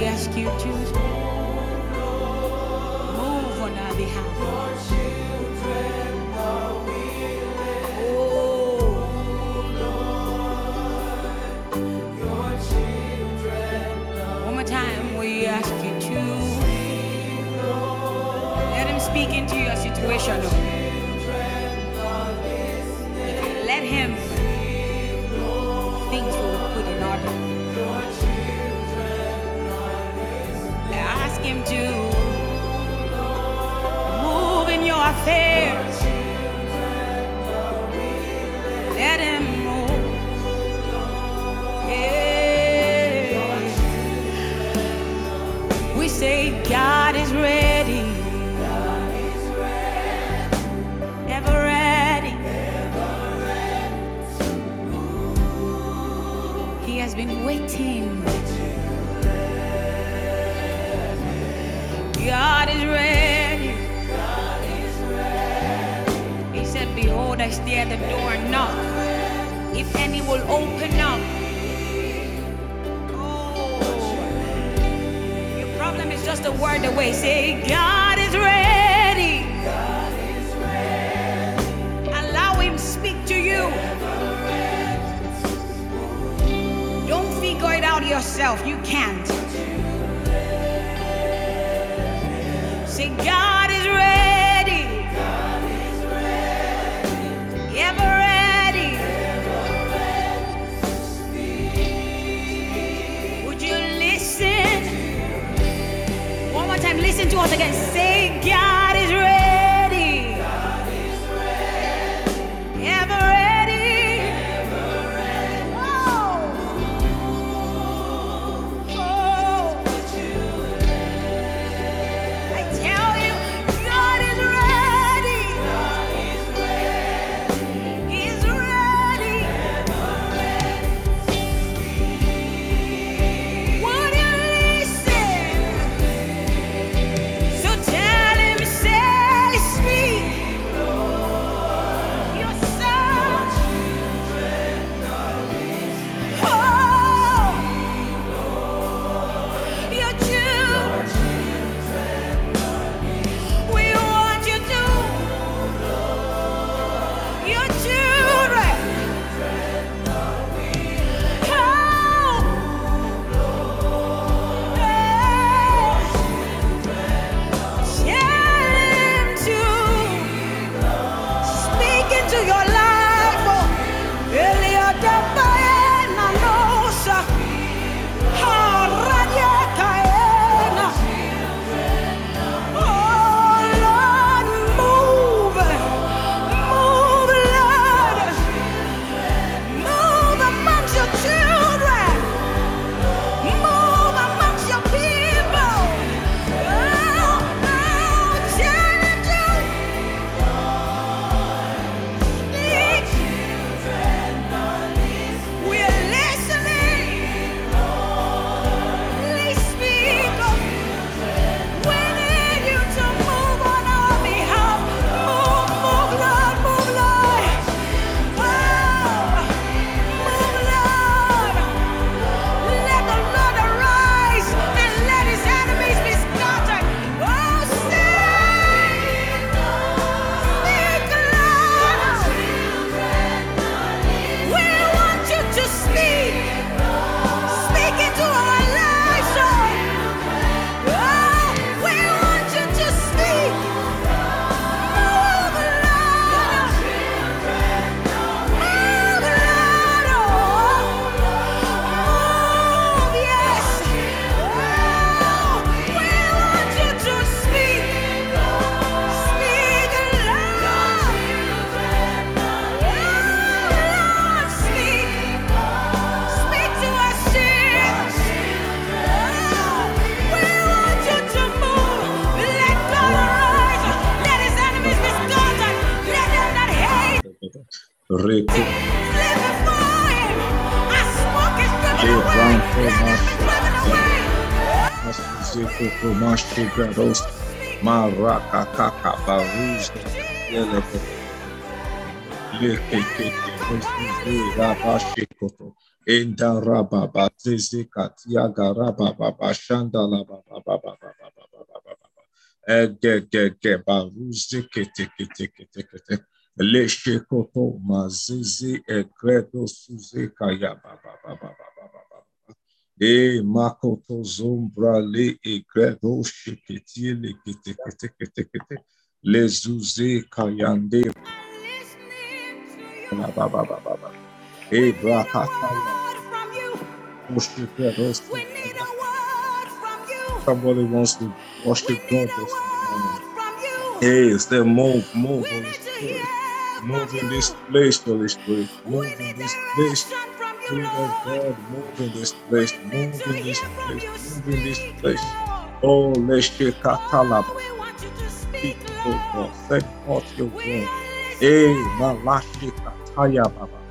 rescue, Jesus. Move on our behalf. Oh. One more time, we ask you to let him speak into your situation. ser. Just the word away. Say, God is ready. God is ready. Allow Him speak to you. Don't figure it out yourself. You can't. Say, God. once again, yeah. Rabashe koto enda rababa zeze katia garaba baba shanda la baba baba baba baba baba ege ge ge baruze kete kete kete kete leshe koto mazizi egredo suze kaya baba baba baba baba e makoto zombra le egredo shiketi le kete kete kete kete le zuze kayande la baba baba baba e brakata ya word from you. oshikredo We need a word from you. Somebody wants to We worship need God a this morning. word from you. Hey, say move, move, We Holy need to Spirit. hear from Move in you. this place, Holy Spirit. We Move in need this place. direction from you, Spirit of Lord. God, move in this We place. need Move to in this hear from place. you. Move in this Speak, place. Lord. Oh, let's shake Katalaba. Oh, we want you to Speak, speak, oh God. Lord. Send forth your We word. are Hey, listening. Malashi Kataya Baba Baba. We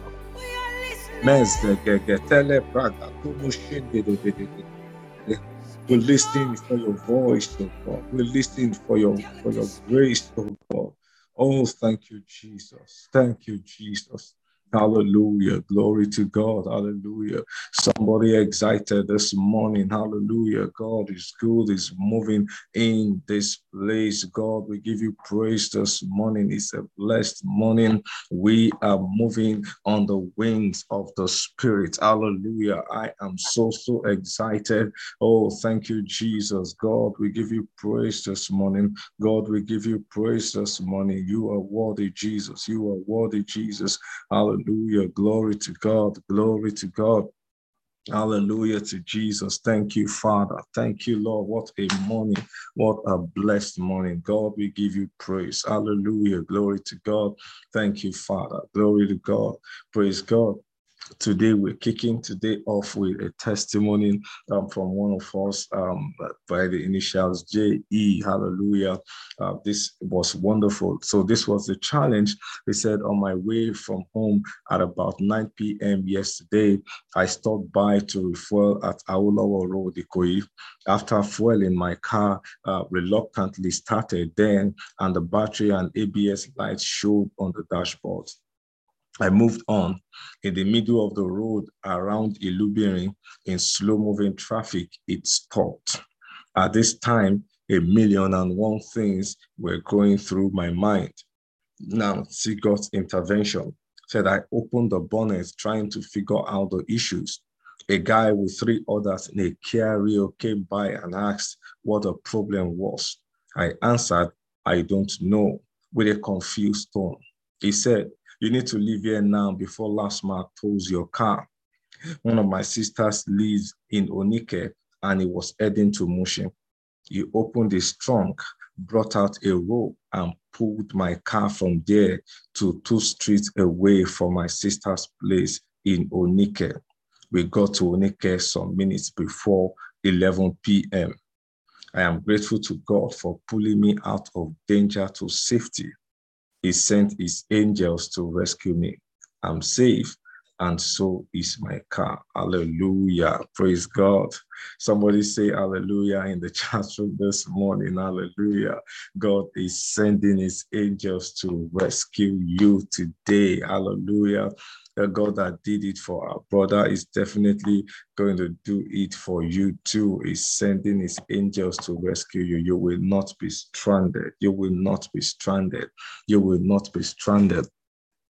We're listening for your voice, oh God. We're listening for your for your grace, oh God. Oh, thank you, Jesus. Thank you, Jesus. Hallelujah. Glory to God. Hallelujah. Somebody excited this morning. Hallelujah. God is good, is moving in this place. God, we give you praise this morning. It's a blessed morning. We are moving on the wings of the Spirit. Hallelujah. I am so, so excited. Oh, thank you, Jesus. God, we give you praise this morning. God, we give you praise this morning. You are worthy, Jesus. You are worthy, Jesus. Hallelujah. Glory to God. Glory to God. Hallelujah to Jesus. Thank you, Father. Thank you, Lord. What a morning. What a blessed morning. God, we give you praise. Hallelujah. Glory to God. Thank you, Father. Glory to God. Praise God. Today we're kicking today off with a testimony um, from one of us um, by the initials J.E. Hallelujah. Uh, this was wonderful. So this was the challenge. He said, on my way from home at about 9 p.m. yesterday, I stopped by to refuel at Awolowo Road, Ikoyi. After fueling, my car uh, reluctantly started then, and the battery and ABS lights showed on the dashboard. I moved on. In the middle of the road around Ilubirin in slow moving traffic, it stopped. At this time, a million and one things were going through my mind. Now, see God's intervention. Said I opened the bonnet trying to figure out the issues. A guy with three others in a Rio came by and asked what the problem was. I answered, I don't know, with a confused tone. He said, You need to leave here now before LASTMA tows your car. One of my sisters lives in Onike and he was heading to Mushin. He opened his trunk, brought out a rope, and pulled my car from there to two streets away from my sister's place in Onike. We got to Onike some minutes before 11 p.m. I am grateful to God for pulling me out of danger to safety. He sent his angels to rescue me. I'm safe, and so is my car. Hallelujah. Praise God. Somebody say hallelujah in the chat room this morning. Hallelujah. God is sending his angels to rescue you today. Hallelujah. The God that did it for our brother is definitely going to do it for you too. Is sending his angels to rescue you. You will not be stranded. You will not be stranded. You will not be stranded.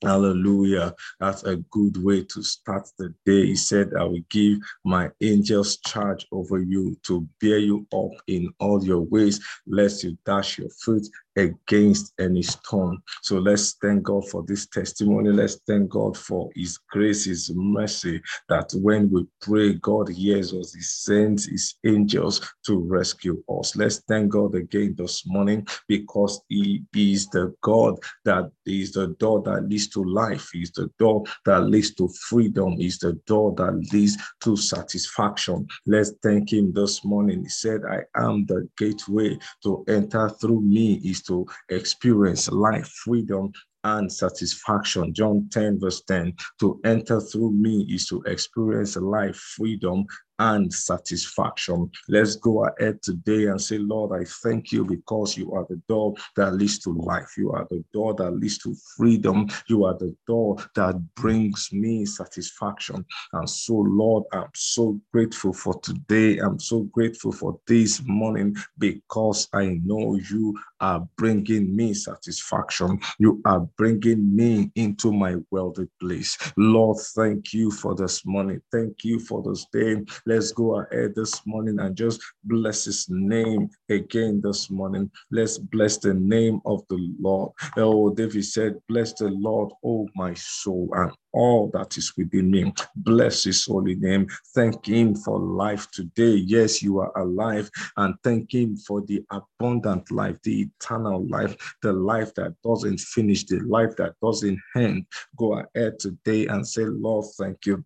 Hallelujah. That's a good way to start the day. He said, I will give my angels charge over you to bear you up in all your ways, lest you dash your foot against any stone. So let's thank God for this testimony. Let's thank God for His grace, His mercy, that when we pray, God hears us. He sends His angels to rescue us. Let's thank God again this morning because He is the God that is the door that leads to life, is the door that leads to freedom, is the door that leads to satisfaction. Let's thank Him this morning. He said, I am the gateway to enter through me, is to experience life, freedom, and satisfaction. John 10, verse 10 to enter through me is to experience life, freedom, and satisfaction. Let's go ahead today and say, Lord, I thank you because you are the door that leads to life. You are the door that leads to freedom. You are the door that brings me satisfaction. And so, Lord, I'm so grateful for today. I'm so grateful for this morning because I know you are bringing me satisfaction. You are bringing me into my wealthy place. Lord, thank you for this morning. Thank you for this day. Let's go ahead this morning and just bless his name again this morning. Let's bless the name of the Lord. Oh, David said, Bless the Lord, oh my soul, and all that is within me. Bless his holy name. Thank him for life today. Yes, you are alive, and thank him for the abundant life, the eternal life, the life that doesn't finish, the life that doesn't end. Go ahead today and say, Lord, thank you.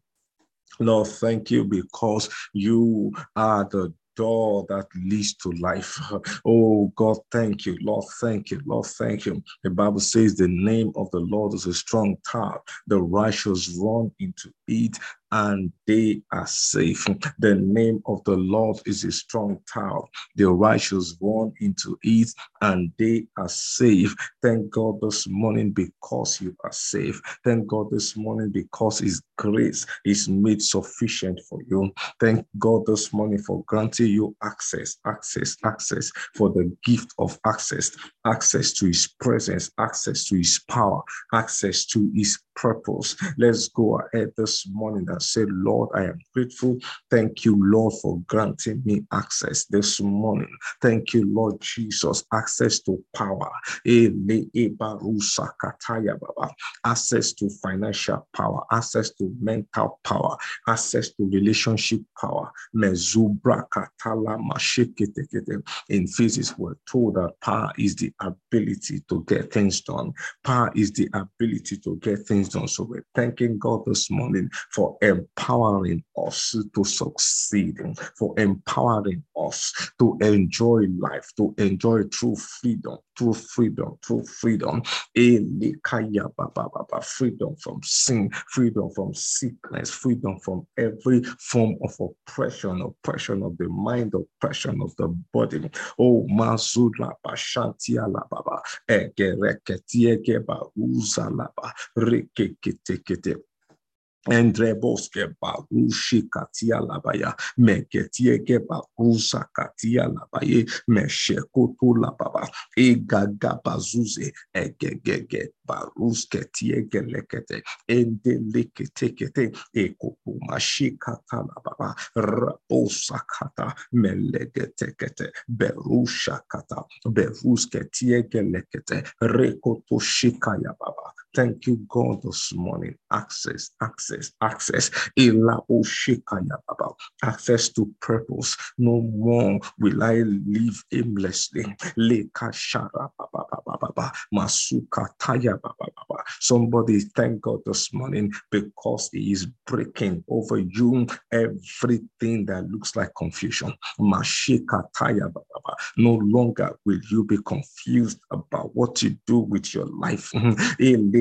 Lord, thank you because you are the door that leads to life. Oh God, thank you. Lord, thank you. Lord, thank you. The Bible says the name of the Lord is a strong tower. The righteous run into it and they are safe. The name of the Lord is a strong tower. The righteous run into it and they are safe. Thank God this morning because you are safe. Thank God this morning because His grace is made sufficient for you. Thank God this morning for granting you access, access, access for the gift of access, access to His presence, access to His power, access to His purpose. Let's go ahead this morning and say, Lord, I am grateful. Thank you, Lord, for granting me access this morning. Thank you, Lord Jesus, access to power, access to financial power, access to mental power, access to relationship power. In physics, we're told that power is the ability to get things done. Power is the ability to get things So we're thanking God this morning for empowering us to succeed, for empowering us to enjoy life, to enjoy true freedom, true freedom, true freedom. Freedom from sin, freedom from sickness, freedom from every form of oppression, oppression of the mind, oppression of the body. Oh, Mazula Bashantia Lababa, Egereketiege Uza Laba, Rikikite Andre boske barushi katia labaya meketie ke barusa katia labaye meshekutu lababa igaga bazuze egegege baruske tie gelekete ende leketekete ekopu mashikata lababa rabosa kata. Melegetekete berusha kata. Beruske tie gelekete rekoto shikaya baba Thank you, God, this morning. Access, access, access. Access to purpose. No more will I live aimlessly. Somebody thank God this morning because He is breaking over you everything that looks like confusion. No longer will you be confused about what you do with your life.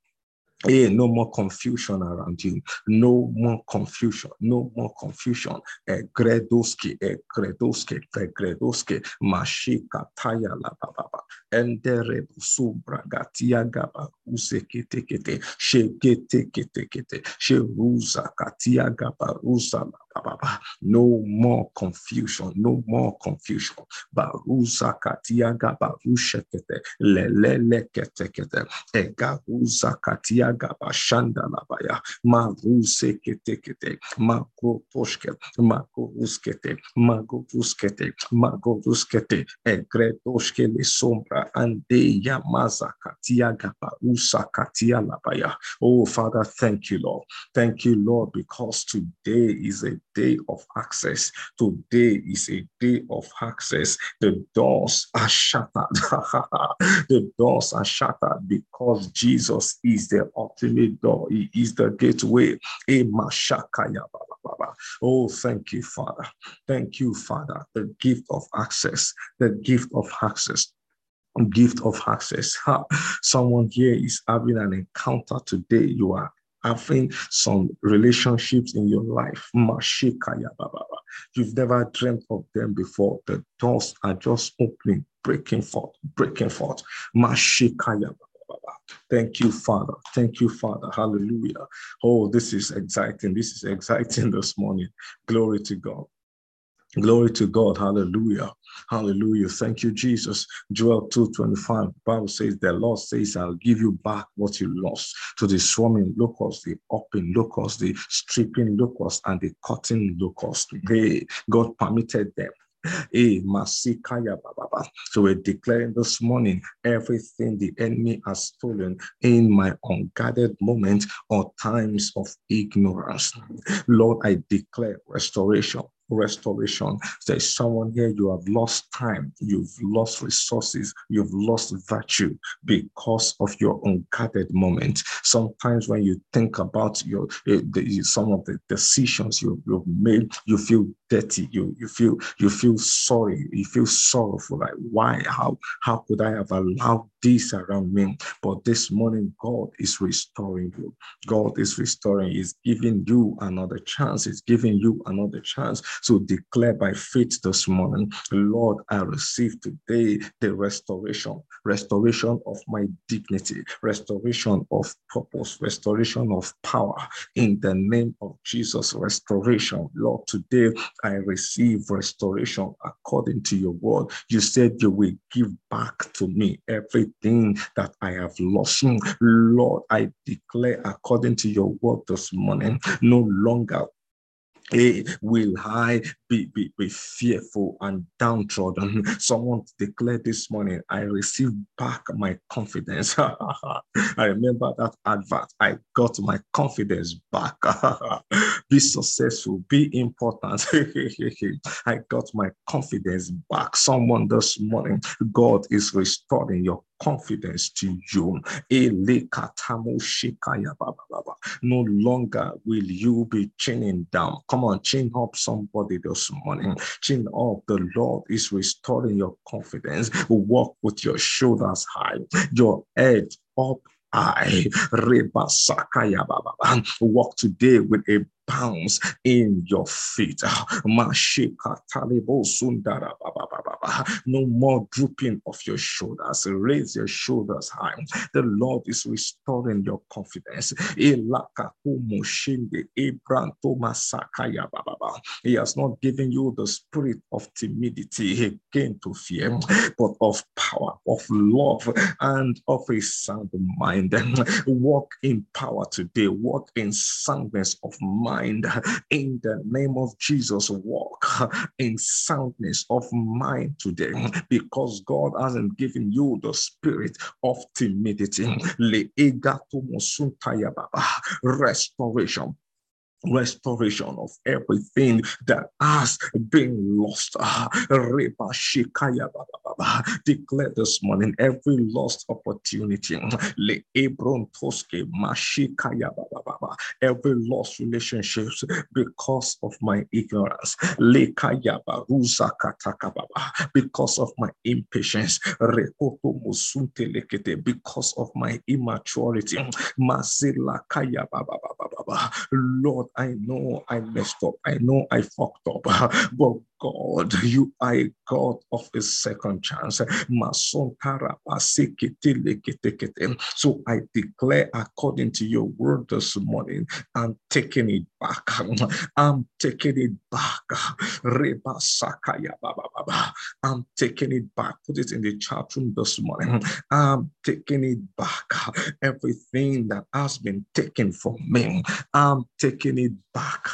Hey, no more confusion around you. No more confusion. No more confusion. Eh, egredoski, egredoski, eh, egredoski, mashika taya la baba. Endere subra gatia gaba usekete kete, shekete kete kete, sheruza katia gaba rusa la. No more confusion. No more confusion. Baruza katia gaba ushekete, lelele kete kete, egaruza katia gaba shanda labaya maruse kete kete mako poshke mako uskete mako uskete mako uskete egredoshke le sombra ande yamaza katia gaba usa katia labaya oh father thank you lord. Thank you lord because today is a day of access. Today is a day of access. The doors are shattered. the doors are shattered because Jesus is the ultimate door. He is the gateway. Eh, oh, thank you, Father. Thank you, Father. The gift of access, the gift of access gift of access. Someone here is having an encounter today. You are having some relationships in your life. You've never dreamt of them before. The doors are just opening, breaking forth, breaking forth. Thank you, Father. Thank you, Father. Hallelujah. Oh, this is exciting. This is exciting this morning. Glory to God. Glory to God. Hallelujah. Hallelujah. Thank you, Jesus. Joel 2.25, Bible says, the Lord says, I'll give you back what you lost to the swarming locusts, the upping locusts, the stripping locusts, and the cutting locusts. They, God permitted them So we're declaring this morning everything the enemy has stolen in my unguarded moment or times of ignorance. Lord, I declare restoration restoration. There's someone here, you have lost time, you've lost resources, you've lost virtue because of your unguarded moment. Sometimes when you think about your uh, the, some of the decisions you, you've made, you feel dirty, you you feel you feel sorry, you feel sorrowful. Like why? How how could I have allowed this around me? But this morning, God is restoring you. God is restoring, He's giving you another chance, He's giving you another chance so declare by faith this morning, Lord, I receive today the restoration, restoration of my dignity, restoration of purpose, restoration of power in the name of Jesus. Restoration, Lord, today I receive restoration according to your word. You said you will give back to me everything that I have lost. Lord, I declare according to your word this morning, no longer Hey, will I be, be, be fearful and downtrodden? Mm-hmm. Someone declared this morning, I received back my confidence. I remember that advert. I got my confidence back. be successful, be important. I got my confidence back. Someone this morning, God is restoring your confidence to you. No longer will you be chaining down. Come on, chain up somebody this morning. Chain up. The Lord is restoring your confidence. Walk with your shoulders high, your head up I walk today with a bounce in your feet. No more drooping of your shoulders. Raise your shoulders high. The Lord is restoring your confidence. He has not given you the spirit of timidity again to fear, but of power, of love, and of a sound mind. Walk in power today. Walk in soundness of mind. In the name of Jesus, walk in soundness of mind today mm. because God hasn't given you the spirit of timidity. Mm. Restoration restoration of everything that has been lost. Ah, Declare this morning every lost opportunity, every lost relationships because of my ignorance, because of my impatience, because of my immaturity. Lord, I know I messed up. I know I fucked up. But God, you are a God of a second chance. So I declare according to your word this morning, I'm taking it back. I'm taking it back. I'm taking it back. Put it in the chat room this morning. I'm taking it back. Everything that has been taken from me, I'm taking it back.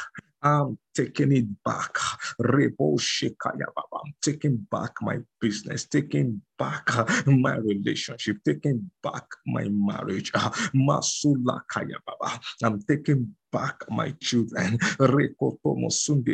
I'm taking it back. I'm taking back my business, taking back my relationship, taking back my marriage. Ah, Masula Kaya Baba. I'm taking back my children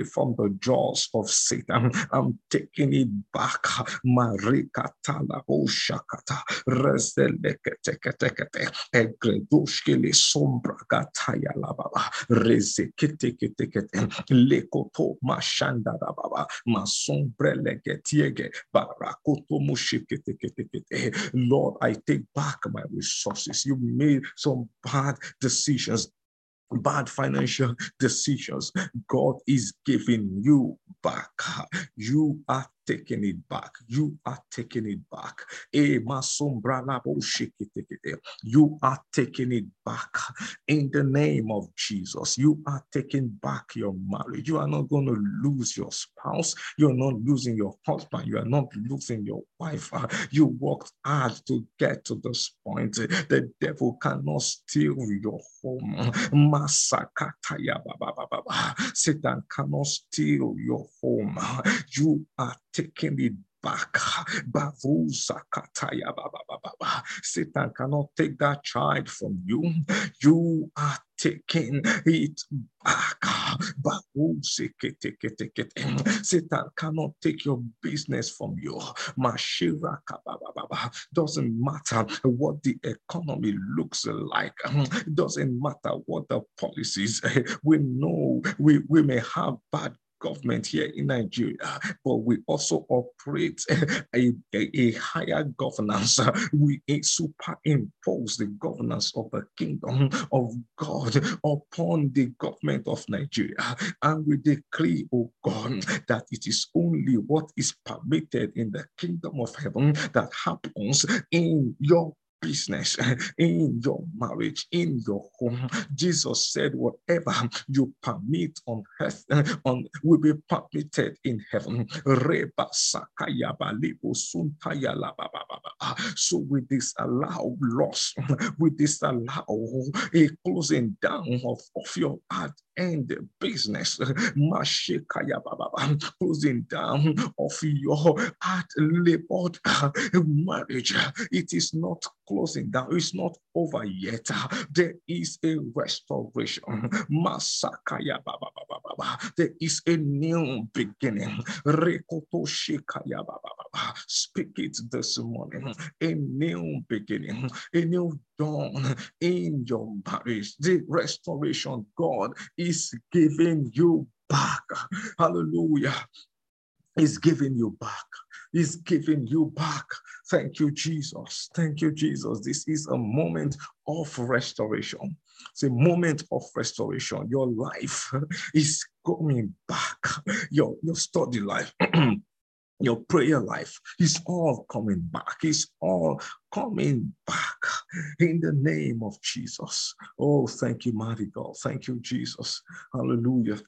from the jaws of Satan. I'm taking it back. Marikatala Oshakata Rezelekatekete Egredushkele Sombra Gataya Lababa Rezeketekete Lekoto Mashanda Baba Masombre Legetiege Barakoto Mushiketekete Lord, I take back my resources. You made some bad decisions bad financial decisions, God is giving you back. You are taking it back. You are taking it back. Eh, you are taking it back in the name of Jesus. You are taking back your marriage. You are not going to lose your spouse. You're not losing your husband. You are not losing your wife. You worked hard to get to this point. The devil cannot steal your home. Satan cannot steal your home. You are taking it back. Satan cannot take that child from you. You are taking it back. Satan cannot take your business from you. Doesn't matter what the economy looks like. Doesn't matter what the policies. We know we, we may have bad government here in Nigeria, but we also operate a, a, a higher governance. We superimpose the governance of the kingdom of God upon the government of Nigeria. And we decree, oh God, that it is only what is permitted in the kingdom of heaven that happens in your business, in your marriage, in your home. Jesus said, whatever you permit on earth on, will be permitted in heaven. Ah, so we disallow loss, we disallow a closing down of, of your heart and business. Closing down of your heart labored marriage. It is not closing down. It's not over yet. There is a restoration. Masakaya. There is a new beginning. Speak it this morning. A new beginning. A new dawn in your marriage. The restoration God is giving you back. Hallelujah. Is giving you back is giving you back. Thank you, Jesus. Thank you, Jesus. This is a moment of restoration. It's a moment of restoration. Your life is coming back. Your, your study life. your prayer life is all coming back. It's all coming back in the name of Jesus. Oh, thank you, mighty God. Thank you, Jesus. Hallelujah.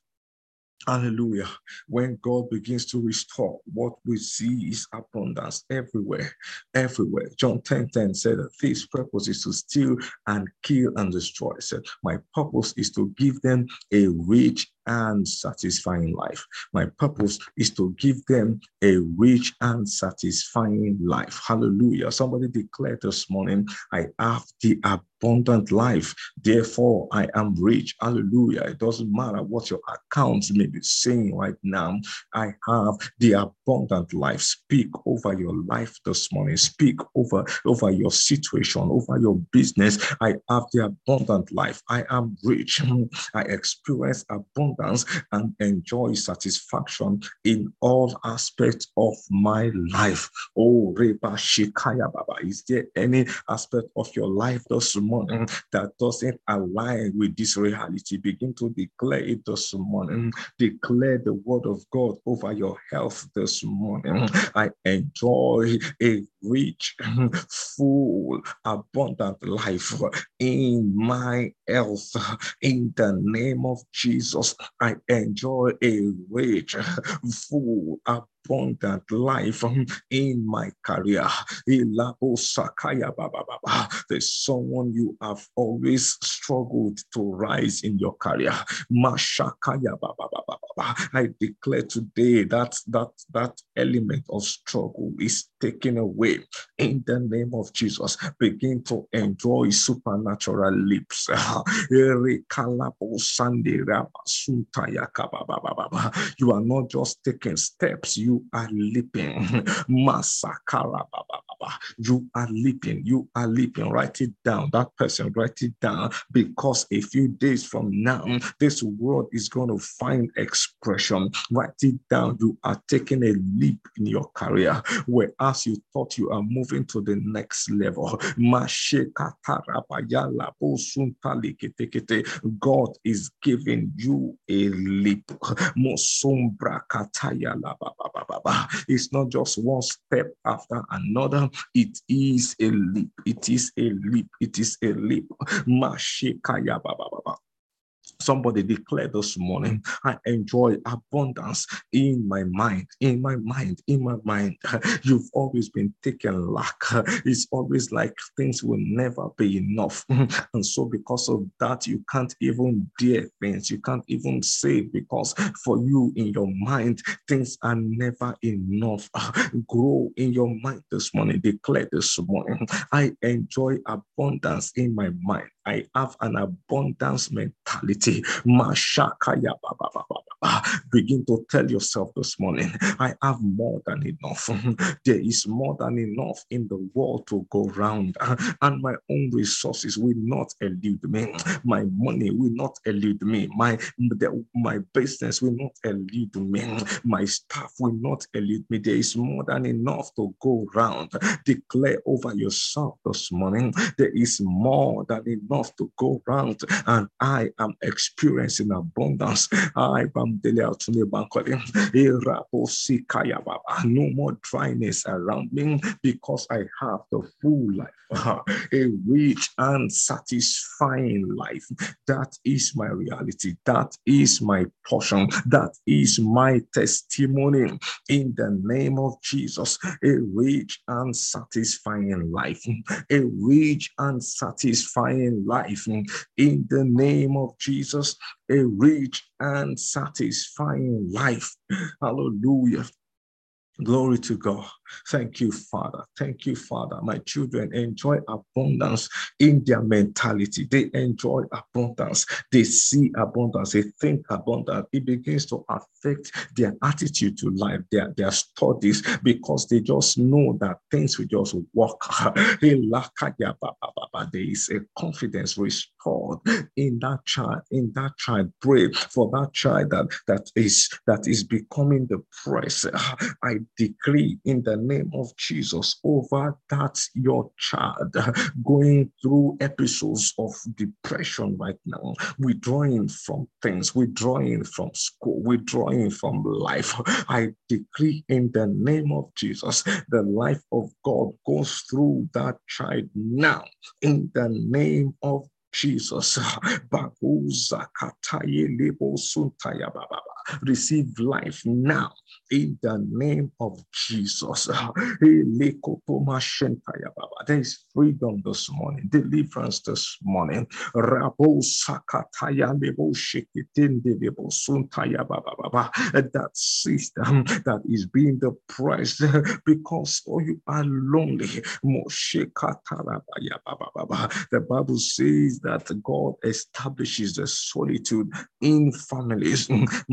Hallelujah. When God begins to restore, what we see is abundance everywhere, everywhere. John 10 10 said that this purpose is to steal and kill and destroy. He said, My purpose is to give them a rich and satisfying life. My purpose is to give them a rich and satisfying life. Hallelujah. Somebody declared this morning, I have the abundant life. Therefore, I am rich. Hallelujah. It doesn't matter what your accounts may be saying right now. I have the abundant life. Speak over your life this morning. Speak over, over your situation, over your business. I have the abundant life. I am rich. I experience abundance and enjoy satisfaction in all aspects of my life. Oh, Reba Shikaya Baba. Is there any aspect of your life this morning that doesn't align with this reality? Begin to declare it this morning. Declare the word of God over your health this morning. I enjoy a rich, full, abundant life in my health. In the name of Jesus, I enjoy a rich, full, abundant abundant life um, in my career. There's someone you have always struggled to rise in your career. I declare today that that that element of struggle is taken away in the name of Jesus. Begin to enjoy supernatural leaps. You are not just taking steps, you are leaping. Masakara Baba Baba. You are leaping. You are leaping. Write it down. That person, write it down because a few days from now, this world is going to find expression. Write it down. You are taking a leap in your career, whereas you thought you are moving to the next level. God is giving you a leap. It's not just one step after another. It is a leap. It is a leap. It is a leap. Somebody declared this morning, I enjoy abundance in my mind, in my mind, in my mind. You've always been taking lack. It's always like things will never be enough. And so, because of that, you can't even dare things. You can't even say because for you in your mind, things are never enough. Grow in your mind this morning. Declare this morning, I enjoy abundance in my mind. I have an abundance mentality. Begin to tell yourself this morning, I have more than enough. There is more than enough in the world to go round, and my own resources will not elude me. My money will not elude me. My, my business will not elude me. My staff will not elude me. There is more than enough to go round. Declare over yourself this morning, there is more than enough enough to go round, and I am experiencing abundance. I am no more dryness around me because I have the full life, a rich and satisfying life. That is my reality. That is my portion. That is my testimony in the name of Jesus. A rich and satisfying life, a rich and satisfying life in the name of Jesus, a rich and satisfying life. Hallelujah. Glory to God. Thank you, Father. Thank you, Father. My children enjoy abundance in their mentality. They enjoy abundance. They see abundance. They think abundance. It begins to affect their attitude to life, their, their studies, because they just know that things will just work. there is a confidence restored in that child. In that child, pray for that child that, that is that is becoming the press. I decree in the name of Jesus over that your child going through episodes of depression right now, withdrawing from things, withdrawing from school, withdrawing from life. I decree in the name of Jesus, the life of God goes through that child now in the name of Jesus. Receive life now in the name of Jesus. There is freedom this morning, deliverance this morning. That system that is being depressed because oh, you are lonely. The Bible says that God establishes the solitude in families.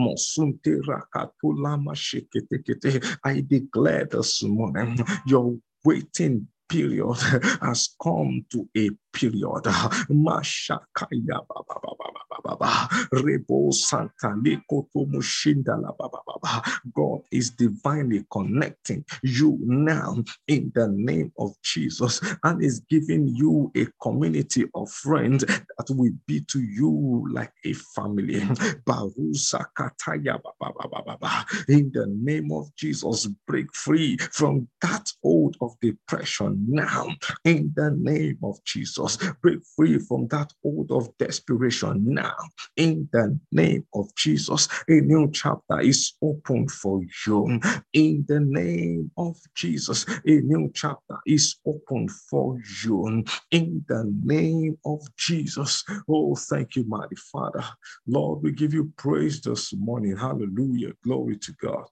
I declare this morning your waiting period has come to a period. Mashakaya baba baba baba Rebo Santa Mushinda la baba baba. God is divinely connecting you now in the name of Jesus and is giving you a community of friends that will be to you like a family. Barusa Kataya baba baba baba. In the name of Jesus, break free from that hold of depression now in the name of Jesus. Break free from that hold of desperation now now. In the name of Jesus, a new chapter is open for you. In the name of Jesus, a new chapter is open for you. In the name of Jesus. Oh, thank you, mighty Father. Lord, we give you praise this morning. Hallelujah. Glory to God.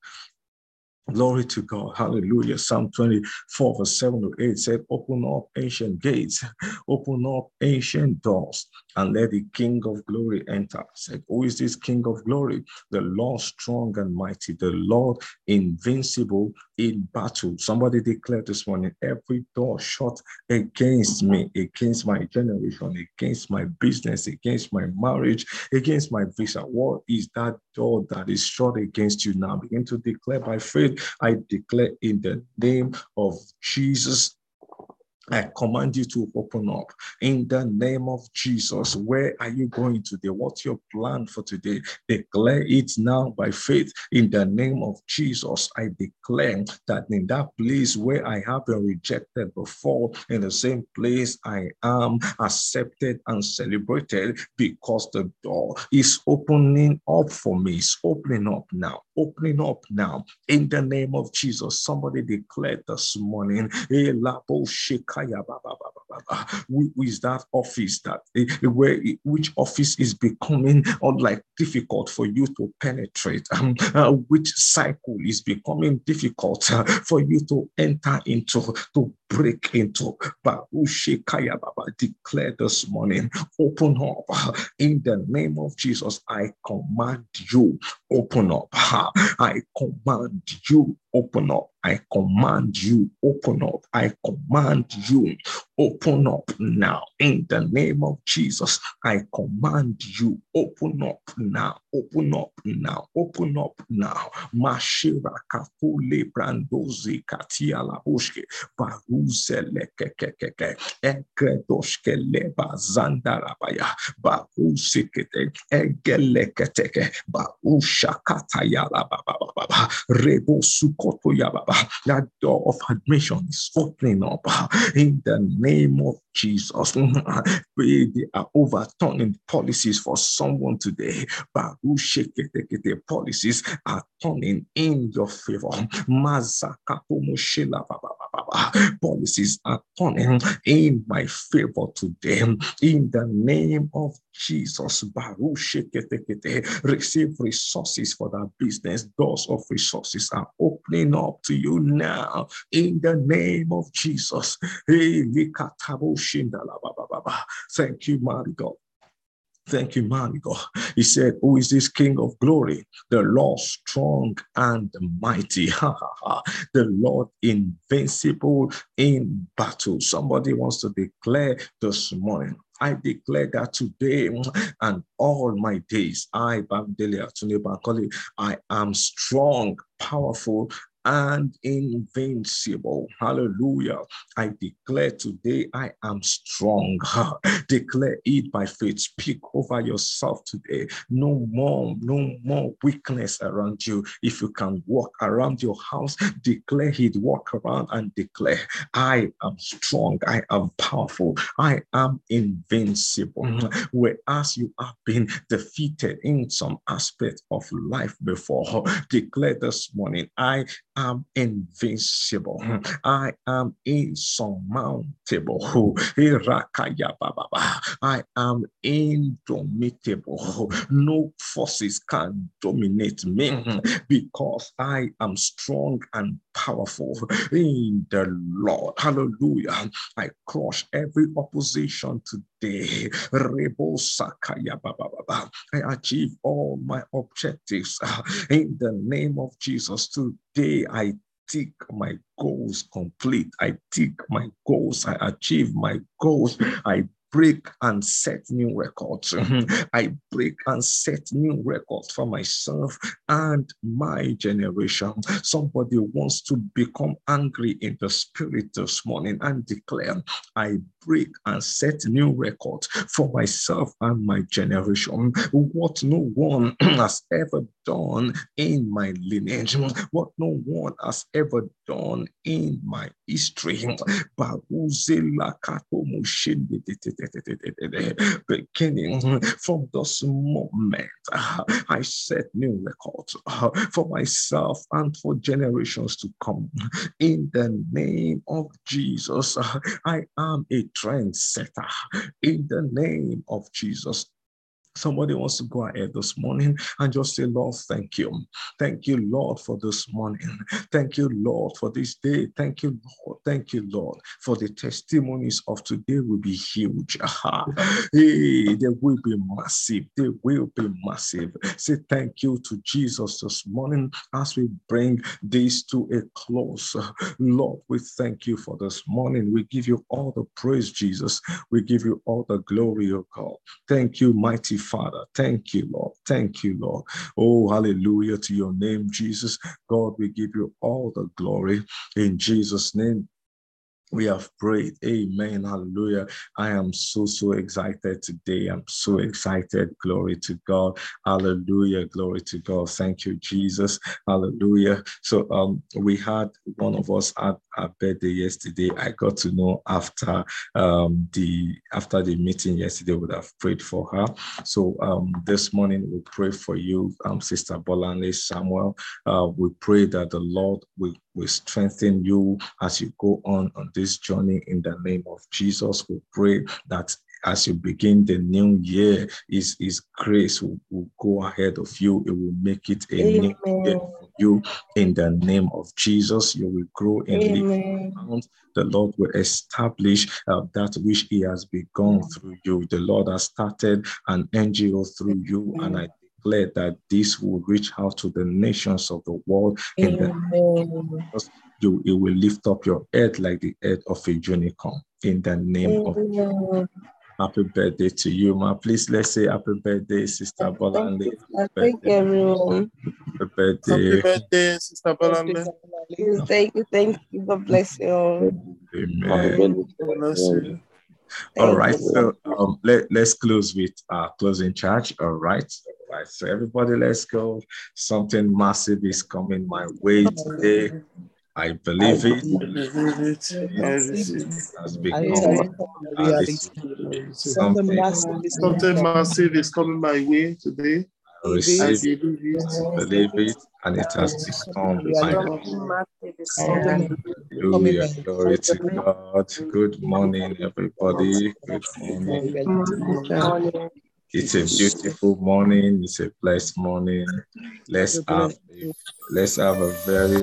Glory to God. Hallelujah. Psalm 24, verse 7 to 8 said, Open up ancient gates, open up ancient doors, and let the King of glory enter. Said, Who is this King of glory? The Lord strong and mighty, the Lord invincible in battle. Somebody declared this morning, every door shut against me, against my generation, against my business, against my marriage, against my visa. What is that door that is shut against you now? Begin to declare by faith I declare in the name of Jesus I command you to open up in the name of Jesus. Where are you going today? What's your plan for today? Declare it now by faith in the name of Jesus. I declare that in that place where I have been rejected before, in the same place I am accepted and celebrated because the door is opening up for me. It's opening up now, opening up now in the name of Jesus. Somebody declared this morning, eh, who is that office that eh, where which office is becoming like difficult for you to penetrate um, uh, which cycle is becoming difficult uh, for you to enter into to break into? But Baba declare this morning open up. In the name of Jesus I command you open up I command you open up I command you, open up. I command you, open up now. In the name of Jesus, I command you, open up now, open up now, open up now. Mashira kafule brandozi katia la bushke, baruze lekekekeke, ekredoshke leba zandarabaya, barusikete, egeleketeke, barushakata baba, rebo sukoto that door of admission is opening up in the name of Jesus. they are overturning policies for someone today. The policies are turning in your favor. Policies are turning in my favor to them In the name of Jesus, receive resources for that business. Doors of resources are opening up to you now. In the name of Jesus. Thank you, mighty God. Thank you, man God. He said, Who is this King of glory? The Lord strong and mighty. the Lord invincible in battle. Somebody wants to declare this morning. I declare that today and all my days, I, Bamdelia Bankoli, I am strong, powerful, and invincible. Hallelujah. I declare today I am strong. declare it by faith. Speak over yourself today. No more, no more weakness around you. If you can walk around your house, declare it, walk around and declare, I am strong. I am powerful. I am invincible. Mm-hmm. Whereas you have been defeated in some aspect of life before, declare this morning, I am invincible. Hmm. I am insurmountable. I am indomitable. No forces can dominate me mm-hmm. because I am strong and powerful in the Lord. Hallelujah. I crush every opposition today. I achieve all my objectives in the name of Jesus today. I tick my goals complete. I tick my goals. I achieve my goals. I break and set new records. Mm-hmm. I break and set new records for myself and my generation. Somebody wants to become angry in the spirit this morning and declare, I break and set new records for myself and my generation. What no one has ever done in my lineage, what no one has ever done in my history beginning from this moment, I set new records for myself and for generations to come. In the name of Jesus, I am a trendsetter. In the name of Jesus, Somebody wants to go ahead this morning and just say, Lord, thank you. Thank you, Lord, for this morning. Thank you, Lord, for this day. Thank you, Lord. Thank you, Lord, for the testimonies of today will be huge. hey, they will be massive. They will be massive. Say thank you to Jesus this morning as we bring this to a close. Lord, we thank you for this morning. We give you all the praise, Jesus. We give you all the glory, O God. Thank you, mighty Father. Thank you, Lord. Thank you, Lord. Oh, hallelujah to your name, Jesus. God, we give you all the glory in Jesus' name. We have prayed. Amen. Hallelujah. I am so, so excited today. I'm so excited. Glory to God. Hallelujah. Glory to God. Thank you, Jesus. Hallelujah. So um we had one of us at a birthday yesterday. I got to know after um the after the meeting yesterday would have prayed for her. So um this morning we pray for you, um, Sister Bolanle Samuel. Uh, we pray that the Lord will, will strengthen you as you go on on this journey in the name of Jesus. We pray that as you begin the new year, His, His grace will, will go ahead of you. It will make it a new year for you in the name of Jesus. You will grow and The Lord will establish uh, that which He has begun through you. The Lord has started an NGO through you, and I declare that this will reach out to the nations of the world in the because you it will lift up your head like the head of a unicorn in the name of happy birthday to you, ma. Please let's say happy birthday, Sister Bolanle. Thank you, everyone. Happy birthday. Happy birthday, Sister Bolanle. Thank you, thank you. God bless you all. Amen. Bless you. All Thank right, you. so um, let, let's close with our closing charge. All right. All right. So everybody, let's go. Something massive is coming my way today. I believe it. I believe it. I receive it. has become. Something Something massive is Something massive is coming my way today. I I receive it, believe it. believe it, and it has become my Something massive is coming. Hallelujah. Glory to God. Good morning, everybody. Good morning. Good morning. It's a beautiful morning. It's a blessed morning. Let's have a, let's have a very